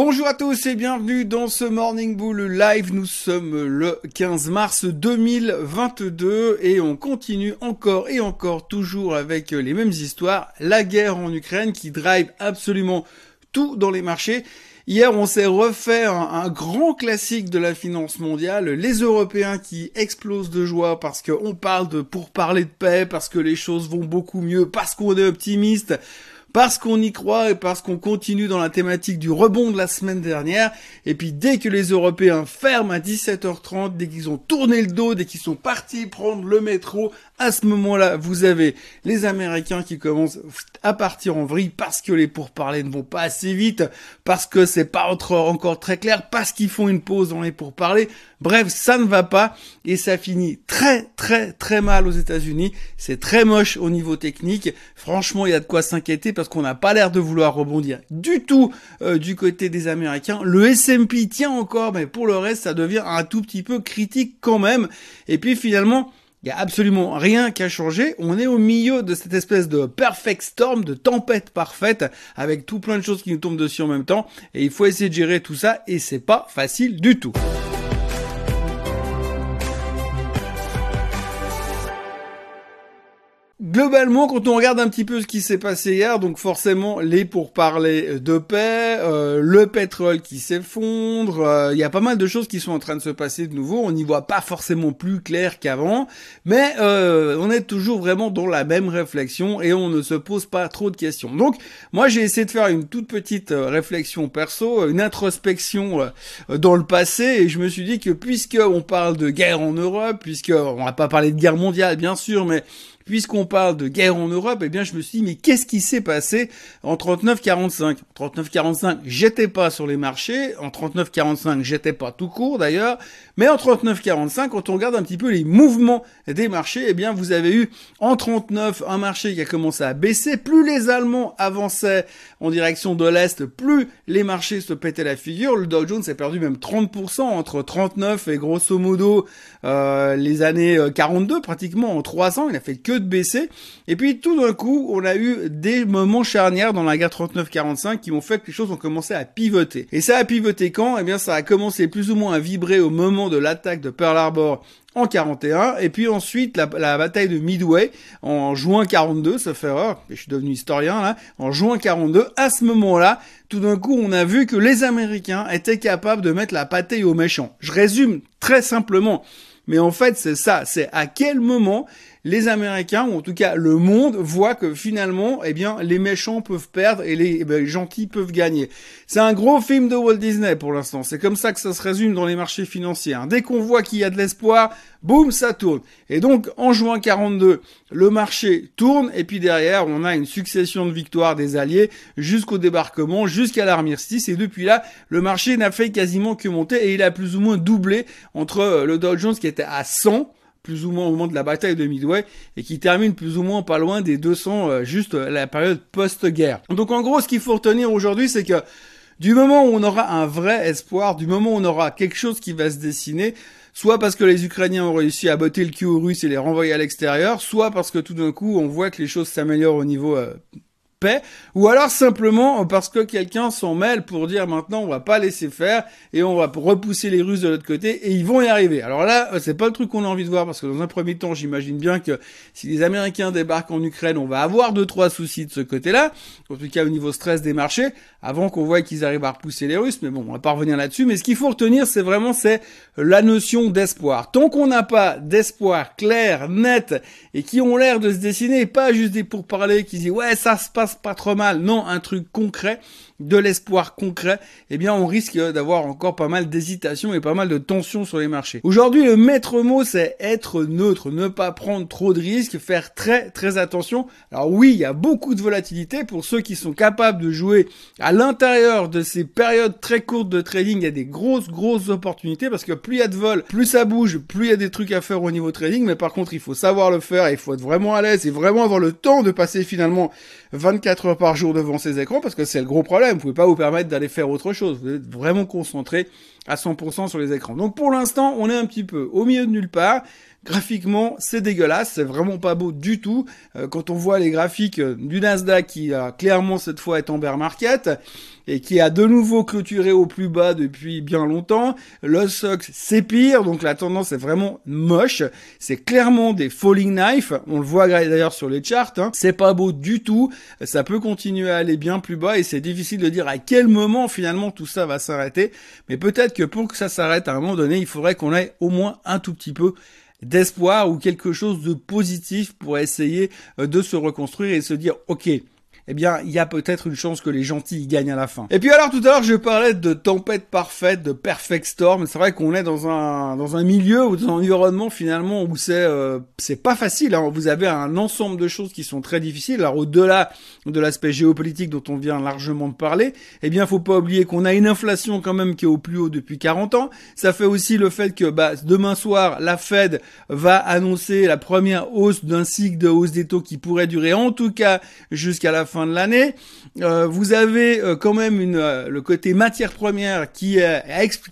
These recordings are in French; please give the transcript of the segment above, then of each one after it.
Bonjour à tous et bienvenue dans ce Morning Bull Live. Nous sommes le 15 mars 2022 et on continue encore et encore toujours avec les mêmes histoires. La guerre en Ukraine qui drive absolument tout dans les marchés. Hier, on s'est refait un, grand classique de la finance mondiale, les Européens qui explosent de joie parce qu'on parle de pour parler de paix, parce que les choses vont beaucoup mieux, parce qu'on est optimiste parce qu'on y croit et parce qu'on continue dans la thématique du rebond de la semaine dernière. Et puis dès que les Européens ferment à 17h30, dès qu'ils ont tourné le dos, dès qu'ils sont partis prendre le métro, à ce moment-là, vous avez les Américains qui commencent à partir en vrille parce que les pourparlers ne vont pas assez vite, parce que c'est pas encore très clair, parce qu'ils font une pause dans les pourparlers. Bref, ça ne va pas et ça finit très très très mal aux États-Unis. C'est très moche au niveau technique. Franchement, il y a de quoi s'inquiéter parce qu'on n'a pas l'air de vouloir rebondir du tout euh, du côté des Américains. Le S&P tient encore, mais pour le reste, ça devient un tout petit peu critique quand même. Et puis finalement, il n'y a absolument rien qui a changé. On est au milieu de cette espèce de perfect storm, de tempête parfaite, avec tout plein de choses qui nous tombent dessus en même temps. Et il faut essayer de gérer tout ça, et c'est pas facile du tout. Globalement, quand on regarde un petit peu ce qui s'est passé hier, donc forcément les pourparlers de paix, euh, le pétrole qui s'effondre, euh, il y a pas mal de choses qui sont en train de se passer de nouveau. On n'y voit pas forcément plus clair qu'avant, mais euh, on est toujours vraiment dans la même réflexion et on ne se pose pas trop de questions. Donc moi j'ai essayé de faire une toute petite réflexion perso, une introspection dans le passé et je me suis dit que puisque on parle de guerre en Europe, puisque on va pas parler de guerre mondiale bien sûr, mais puisqu'on parle de guerre en Europe, eh bien, je me suis dit, mais qu'est-ce qui s'est passé en 39-45 En 39-45, j'étais pas sur les marchés. En 39-45, j'étais pas tout court d'ailleurs. Mais en 39-45, quand on regarde un petit peu les mouvements des marchés, eh bien, vous avez eu en 39 un marché qui a commencé à baisser. Plus les Allemands avançaient en direction de l'Est, plus les marchés se pétaient la figure. Le Dow Jones a perdu même 30% entre 39 et grosso modo euh, les années 42 euh, pratiquement en 3 ans. Il a fait que de baisser. Et puis tout d'un coup, on a eu des moments charnières dans la guerre 39-45 qui ont fait que les choses ont commencé à pivoter. Et ça a pivoté quand? Eh bien, ça a commencé plus ou moins à vibrer au moment de l'attaque de Pearl Harbor en 41 et puis ensuite la, bataille de Midway en juin 42 ça fait erreur je suis devenu historien là en juin 42 à ce moment-là tout d'un coup on a vu que les américains étaient capables de mettre la pâtée aux méchants. Je résume très simplement. Mais en fait c'est ça. C'est à quel moment les Américains, ou en tout cas le monde, voit que finalement, eh bien, les méchants peuvent perdre et les, eh ben, gentils peuvent gagner. C'est un gros film de Walt Disney pour l'instant. C'est comme ça que ça se résume dans les marchés financiers. Hein. Dès qu'on voit qu'il y a de l'espoir, boum, ça tourne. Et donc, en juin 42, le marché tourne, et puis derrière, on a une succession de victoires des Alliés jusqu'au débarquement, jusqu'à l'armistice, et depuis là, le marché n'a fait quasiment que monter, et il a plus ou moins doublé entre euh, le Dow Jones qui était à 100, plus ou moins au moment de la bataille de Midway et qui termine plus ou moins pas loin des 200 euh, juste euh, la période post-guerre. Donc en gros, ce qu'il faut retenir aujourd'hui, c'est que du moment où on aura un vrai espoir, du moment où on aura quelque chose qui va se dessiner, soit parce que les Ukrainiens ont réussi à botter le cul aux Russes et les renvoyer à l'extérieur, soit parce que tout d'un coup on voit que les choses s'améliorent au niveau euh, paix, ou alors simplement parce que quelqu'un s'en mêle pour dire maintenant on va pas laisser faire et on va repousser les Russes de l'autre côté et ils vont y arriver. Alors là, c'est pas le truc qu'on a envie de voir parce que dans un premier temps, j'imagine bien que si les Américains débarquent en Ukraine, on va avoir deux trois soucis de ce côté-là, en tout cas au niveau stress des marchés, avant qu'on voit qu'ils arrivent à repousser les Russes. Mais bon, on va pas revenir là-dessus. Mais ce qu'il faut retenir, c'est vraiment c'est la notion d'espoir. Tant qu'on n'a pas d'espoir clair, net et qui ont l'air de se dessiner, pas juste des pourparlers qui disent ouais ça se passe pas trop mal. Non, un truc concret de l'espoir concret, eh bien on risque d'avoir encore pas mal d'hésitation et pas mal de tensions sur les marchés. Aujourd'hui, le maître mot, c'est être neutre, ne pas prendre trop de risques, faire très très attention. Alors oui, il y a beaucoup de volatilité pour ceux qui sont capables de jouer l'intérieur de ces périodes très courtes de trading. Il y a des grosses grosses opportunités parce que plus il y a de vol, plus ça bouge, plus il y a des trucs à faire au niveau trading. Mais par contre, il faut savoir le faire, il faut être vraiment à l'aise et vraiment avoir le temps de passer finalement 24 heures par jour devant ces écrans parce que c'est le gros problème vous pouvez pas vous permettre d'aller faire autre chose. Vous êtes vraiment concentré à 100% sur les écrans. Donc pour l'instant, on est un petit peu au milieu de nulle part. graphiquement, c'est dégueulasse, c'est vraiment pas beau du tout. Euh, quand on voit les graphiques du Nasdaq qui a clairement cette fois est en bear market, et qui a de nouveau clôturé au plus bas depuis bien longtemps. Le SOX, c'est pire, donc la tendance est vraiment moche. C'est clairement des falling knives. On le voit d'ailleurs sur les charts. Hein. C'est pas beau du tout. Ça peut continuer à aller bien plus bas et c'est difficile de dire à quel moment finalement tout ça va s'arrêter. Mais peut-être que pour que ça s'arrête à un moment donné, il faudrait qu'on ait au moins un tout petit peu d'espoir ou quelque chose de positif pour essayer euh, de se reconstruire et se dire ok eh bien, il y a peut-être une chance que les gentils gagnent à la fin. Et puis alors, tout à l'heure, je parlais de tempête parfaite, de perfect storm. C'est vrai qu'on est dans un dans un milieu ou dans un environnement finalement où c'est euh, c'est pas facile. Hein. Vous avez un ensemble de choses qui sont très difficiles. Alors au-delà de l'aspect géopolitique dont on vient largement de parler, eh bien, faut pas oublier qu'on a une inflation quand même qui est au plus haut depuis 40 ans. Ça fait aussi le fait que bah, demain soir, la Fed va annoncer la première hausse d'un cycle de hausse des taux qui pourrait durer en tout cas jusqu'à la fin de l'année. Euh, vous avez euh, quand même une, euh, le côté matière première qui,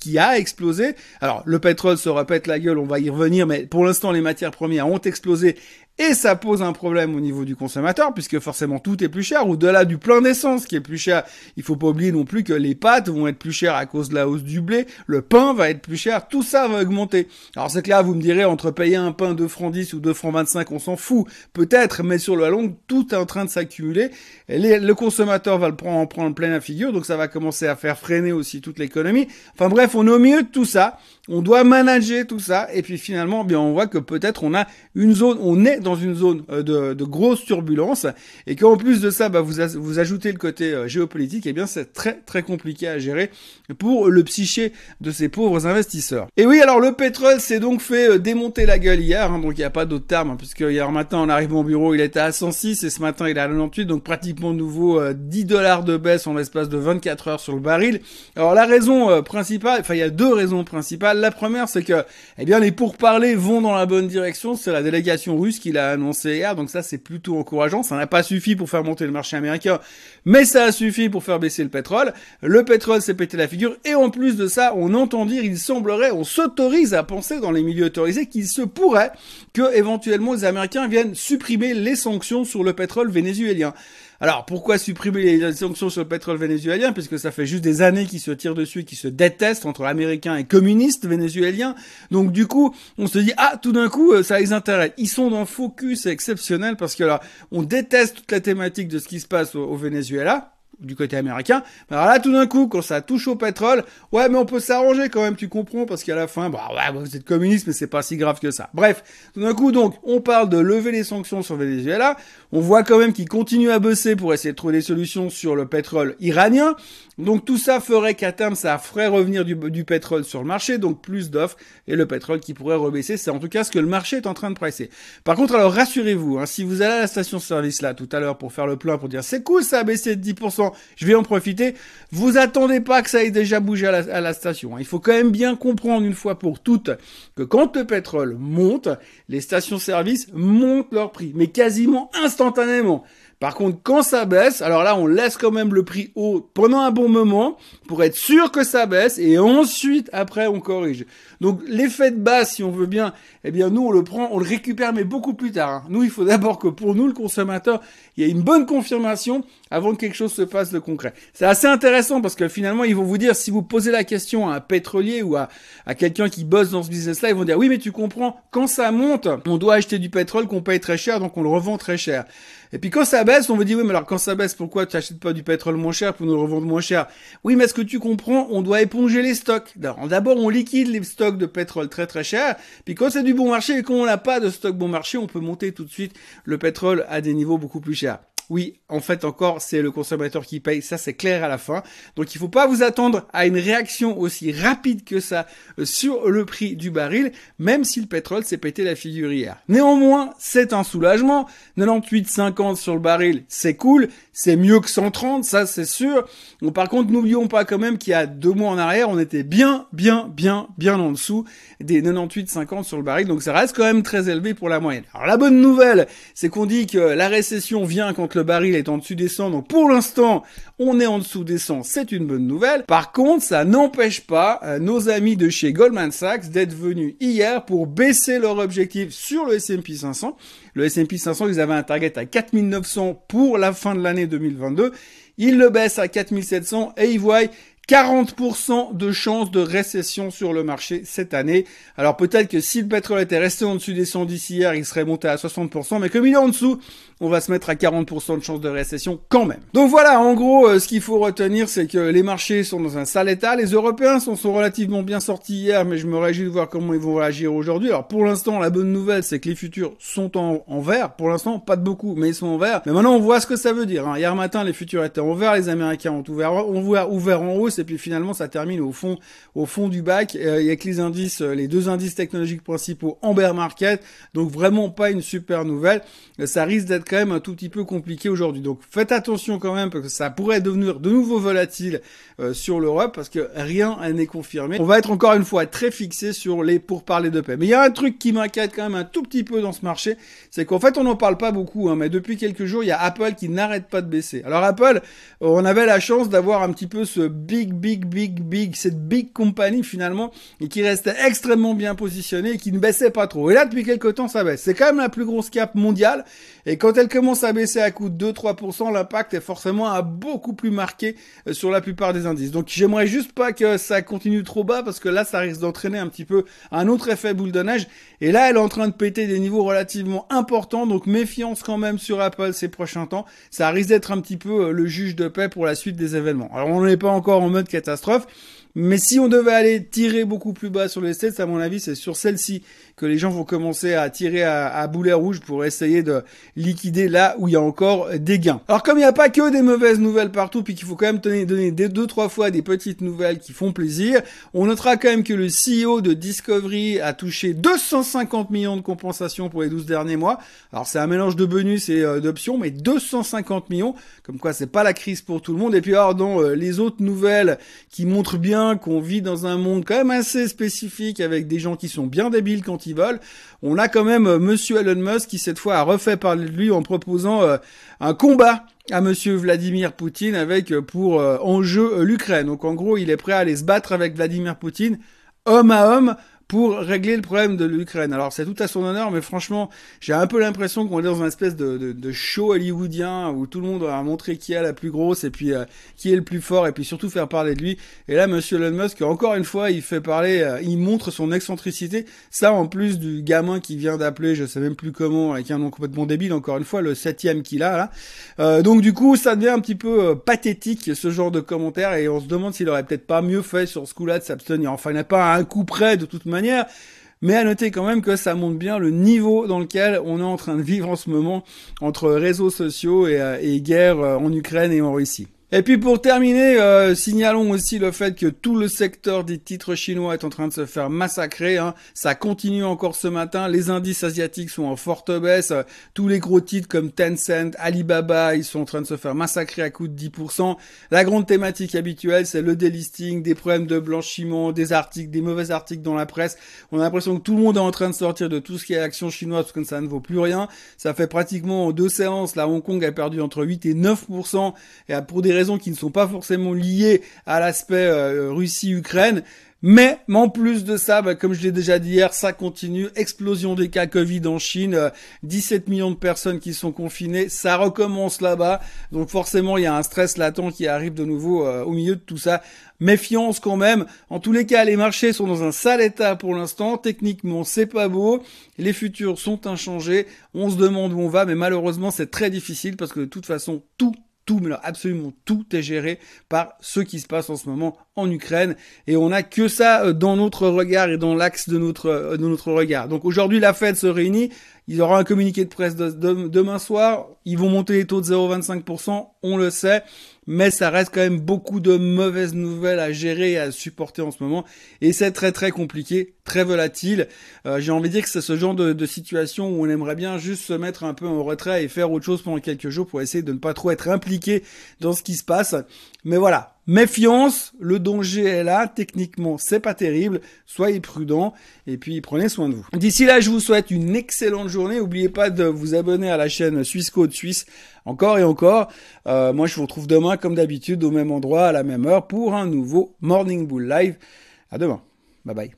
qui a explosé. Alors le pétrole se répète la gueule, on va y revenir, mais pour l'instant les matières premières ont explosé et ça pose un problème au niveau du consommateur, puisque forcément tout est plus cher. Au-delà du plein d'essence qui est plus cher, il faut pas oublier non plus que les pâtes vont être plus chères à cause de la hausse du blé, le pain va être plus cher, tout ça va augmenter. Alors c'est clair, vous me direz, entre payer un pain 2 francs 10 ou 2 francs 25, on s'en fout, peut-être, mais sur la longue, tout est en train de s'accumuler. Le consommateur va le prendre en prendre plein la figure, donc ça va commencer à faire freiner aussi toute l'économie. Enfin bref, on est au milieu de tout ça. On doit manager tout ça et puis finalement, bien on voit que peut-être on a une zone, on est dans une zone euh, de, de grosse turbulence et qu'en plus de ça, bah, vous, ajoutez le côté euh, géopolitique, et eh bien c'est très très compliqué à gérer pour le psyché de ces pauvres investisseurs. Et oui, alors le pétrole s'est donc fait euh, démonter la gueule hier, hein, donc il n'y a pas d'autre terme, hein, puisque hier matin en arrivant au bureau, il était à 106 et ce matin il est à 98, donc pratiquement nouveau 10 dollars de baisse en l'espace de 24 heures sur le baril. Alors la raison principale, enfin il y a deux raisons principales. La première, c'est que, eh bien, les pourparlers vont dans la bonne direction. C'est la délégation russe qui l'a annoncé hier, donc ça, c'est plutôt encourageant. Ça n'a pas suffi pour faire monter le marché américain, mais ça a suffi pour faire baisser le pétrole. Le pétrole s'est pété la figure, et en plus de ça, on entend dire, il semblerait, on s'autorise à penser dans les milieux autorisés qu'il se pourrait que, éventuellement, les Américains viennent supprimer les sanctions sur le pétrole vénézuélien. Alors pourquoi supprimer les sanctions sur le pétrole vénézuélien? Puisque ça fait juste des années qu'ils se tirent dessus, qu'ils se détestent entre américains et communistes vénézuéliens. Donc du coup, on se dit ah tout d'un coup euh, ça les intéresse. Ils sont dans focus exceptionnel parce que là on déteste toute la thématique de ce qui se passe au Venezuela du côté américain. Alors là, tout d'un coup, quand ça touche au pétrole, ouais, mais on peut s'arranger quand même, tu comprends, parce qu'à la fin, bah ouais, vous êtes communiste, mais c'est pas si grave que ça. Bref, tout d'un coup, donc, on parle de lever les sanctions sur Venezuela. On voit quand même qu'ils continuent à bosser pour essayer de trouver des solutions sur le pétrole iranien. Donc tout ça ferait qu'à terme, ça ferait revenir du, du, pétrole sur le marché, donc plus d'offres, et le pétrole qui pourrait rebaisser. C'est en tout cas ce que le marché est en train de presser. Par contre, alors rassurez-vous, hein, si vous allez à la station-service là tout à l'heure pour faire le plein, pour dire c'est cool, ça a baissé de 10%, je vais en profiter. Vous attendez pas que ça ait déjà bougé à la, station. Hein. Il faut quand même bien comprendre une fois pour toutes que quand le pétrole monte, les stations-service montent leur prix, mais quasiment instantanément. Par contre, quand ça baisse, alors là, on laisse quand même le prix haut pendant un bon moment pour être sûr que ça baisse et ensuite, après, on corrige. Donc, l'effet de base, si on veut bien, eh bien, nous, on le prend, on le récupère, mais beaucoup plus tard. Hein. Nous, il faut d'abord que pour nous, le consommateur, il y ait une bonne confirmation avant que quelque chose se passe de concret. C'est assez intéressant parce que finalement, ils vont vous dire, si vous posez la question à un pétrolier ou à, à quelqu'un qui bosse dans ce business-là, ils vont dire, oui, mais tu comprends, quand ça monte, on doit acheter du pétrole qu'on paye très cher, donc on le revend très cher. Et puis quand ça on vous dit oui, mais alors quand ça baisse, pourquoi tu n'achètes pas du pétrole moins cher pour nous revendre moins cher? Oui, mais est-ce que tu comprends On doit éponger les stocks. D'abord, on liquide les stocks de pétrole très très cher. Puis quand c'est du bon marché et qu'on n'a pas de stock bon marché, on peut monter tout de suite le pétrole à des niveaux beaucoup plus chers oui, en fait encore, c'est le consommateur qui paye, ça c'est clair à la fin. Donc il faut pas vous attendre à une réaction aussi rapide que ça euh, sur le prix du baril, même si le pétrole s'est pété la figure hier. Néanmoins, c'est un soulagement. 98,50 sur le baril, c'est cool, c'est mieux que 130, ça c'est sûr. Par contre, n'oublions pas quand même qu'il y a deux mois en arrière, on était bien, bien, bien, bien en dessous des 98,50 sur le baril, donc ça reste quand même très élevé pour la moyenne. Alors la bonne nouvelle, c'est qu'on dit que la récession vient quand le baril est en dessus des 100. Donc pour l'instant, on est en dessous des 100. C'est une bonne nouvelle. Par contre, ça n'empêche pas euh, nos amis de chez Goldman Sachs d'être venus hier pour baisser leur objectif sur le S&P 500. Le S&P 500, ils avaient un target à 4900 pour la fin de l'année 2022. Ils le baissent à 4700 et ils voient 40% de chances de récession sur le marché cette année. Alors peut-être que si le pétrole était resté en dessus des 110 hier, il serait monté à 60%, mais comme il est en dessous, on va se mettre à 40% de chances de récession quand même. Donc voilà, en gros, euh, ce qu'il faut retenir, c'est que les marchés sont dans un sale état. Les Européens sont, sont relativement bien sortis hier, mais je me réjouis de voir comment ils vont réagir aujourd'hui. Alors pour l'instant, la bonne nouvelle, c'est que les futurs sont en, vert. Pour l'instant, pas de beaucoup, mais ils sont en vert. Mais maintenant, on voit ce que ça veut dire. Hein. Hier matin, les futurs étaient en vert, les Américains ont ouvert, ont ouvert en hausse et puis finalement ça termine au fond au fond du bac. Euh, il a que les indices, euh, les deux indices technologiques principaux en bear market, donc vraiment pas une super nouvelle. Euh, ça risque d'être quand même un tout petit peu compliqué aujourd'hui. Donc faites attention quand même parce que ça pourrait devenir de nouveau volatile sur l'Europe parce que rien n'est confirmé. On va être encore une fois très fixé sur les pourparlers de paix. Mais il y a un truc qui m'inquiète quand même un tout petit peu dans ce marché, c'est qu'en fait on n'en parle pas beaucoup, hein, mais depuis quelques jours il y a Apple qui n'arrête pas de baisser. Alors Apple, on avait la chance d'avoir un petit peu ce big big big, big, cette big compagnie finalement, et qui restait extrêmement bien positionnée et qui ne baissait pas trop. Et là, depuis quelques temps, ça baisse. C'est quand même la plus grosse cap mondiale, et quand elle commence à baisser à coup de 2-3%, l'impact est forcément à beaucoup plus marqué euh, sur la plupart des indices. Donc j'aimerais juste pas que ça continue trop bas, parce que là, ça risque d'entraîner un petit peu un autre effet boule de neige, et là, elle est en train de péter des niveaux relativement importants, donc méfiance quand même sur Apple ces prochains temps. Ça risque d'être un petit peu euh, le juge de paix pour la suite des événements. Alors on n'est pas encore en catastrophe, mais si on devait aller tirer beaucoup plus bas sur les stats, à mon avis, c'est sur celle-ci que les gens vont commencer à tirer à, boulet rouge pour essayer de liquider là où il y a encore des gains. Alors comme il n'y a pas que des mauvaises nouvelles partout, puis qu'il faut quand même donner, donner des deux trois fois des petites nouvelles qui font plaisir, on notera quand même que le CEO de Discovery a touché 250 millions de compensations pour les 12 derniers mois. Alors c'est un mélange de bonus et euh, d'options, mais 250 millions, comme quoi c'est pas la crise pour tout le monde. Et puis alors dans euh, les autres nouvelles qui montrent bien qu'on vit dans un monde quand même assez spécifique avec des gens qui sont bien débiles quand ils volent. On a quand même euh, Monsieur Elon Musk qui cette fois a refait parler de lui en proposant euh, un combat à monsieur Vladimir Poutine avec euh, pour enjeu l'Ukraine. Donc en gros, il est prêt à aller se battre avec Vladimir Poutine homme à homme pour régler le problème de l'Ukraine. Alors c'est tout à son honneur, mais franchement, j'ai un peu l'impression qu'on est dans une espèce de, de, de, show hollywoodien où tout le monde va montrer qui est la plus grosse et puis euh, qui est le plus fort et puis surtout faire parler de lui. Et là, Monsieur Elon Musk, encore une fois, il fait parler, euh, il montre son excentricité. Ça, en plus du gamin qui vient d'appeler, je sais même plus comment, avec un nom complètement débile, encore une fois, le septième qu'il a là. Euh, donc du coup, ça devient un petit peu pathétique ce genre de commentaires et on se demande s'il aurait peut-être pas mieux fait sur ce coup-là de s'abstenir. Enfin, il n'a pas un coup près de toute manière mais à noter quand même que ça montre bien le niveau dans lequel on est en train de vivre en ce moment entre réseaux sociaux et, euh, guerre euh, en Ukraine et en Russie. Et puis pour terminer, euh, signalons aussi le fait que tout le secteur des titres chinois est en train de se faire massacrer. Hein. Ça continue encore ce matin. Les indices asiatiques sont en forte baisse. Tous les gros titres comme Tencent, Alibaba, ils sont en train de se faire massacrer à coup de 10%. La grande thématique habituelle, c'est le delisting, des problèmes de blanchiment, des articles, des mauvais articles dans la presse. On a l'impression que tout le monde est en train de sortir de tout ce qui est action chinoise parce que ça ne vaut plus rien. Ça fait pratiquement deux séances. La Hong Kong a perdu entre 8 et 9%. Et pour des raisons qui ne sont pas forcément liées à l'aspect euh, Russie-Ukraine. Mais, en plus de ça, bah, comme je l'ai déjà dit hier, ça continue. Explosion des cas Covid en Chine, 17 euh, millions de personnes qui sont confinées, ça recommence là-bas. Donc forcément, il y a un stress latent qui arrive de nouveau euh, au milieu de tout ça. Méfiance quand même. En tous les cas, les marchés sont dans un sale état pour l'instant. Techniquement, c'est pas beau. Les futurs sont inchangés. On se demande où on va, mais malheureusement, c'est très difficile parce que de toute façon, tout tout, mais absolument tout est géré par ce qui se passe en ce moment en Ukraine. Et on n'a que ça euh, dans notre regard et dans l'axe de notre, euh, de notre regard. Donc aujourd'hui, la Fed se réunit. Il y aura un communiqué de presse demain soir. Ils vont monter les taux de 0,25%. On le sait mais ça reste quand même beaucoup de mauvaises nouvelles à gérer et à supporter en ce moment. Et c'est très très compliqué, très volatile. Euh, j'ai envie de dire que c'est ce genre de, de, situation où on aimerait bien juste se mettre un peu en retrait et faire autre chose pendant quelques jours pour essayer de ne pas trop être impliqué dans ce qui se passe. Mais voilà, méfiance, le danger est là, techniquement c'est pas terrible, soyez prudents et puis prenez soin de vous. D'ici là, je vous souhaite une excellente journée, n'oubliez pas de vous abonner à la chaîne Suisse Code Suisse encore et encore. Euh, moi je vous retrouve demain comme d'habitude au même endroit, à la même heure pour un nouveau Morning Bull Live. À demain, bye bye.